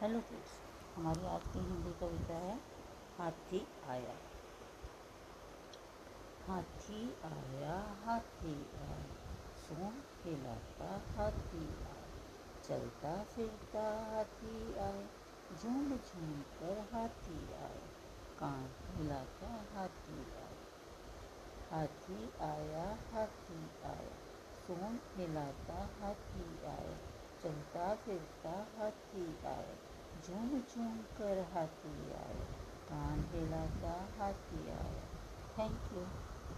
Hello kids हमारी आज की हिंदी कविता है, हाथी आया। हाथी आया हाथी आया सोन हिलाता हाथी आया, चलता फिरता हाथी आया झूम झूम कर हाथी आया, कान हिलाता हाथी आया। हाथी आया हाथी आया सोन हिलाता हाथी आया, चलता फिरता हाथी आए झूम झूम कर हाथी आया कान हिलाता हाथी आया थैंक यू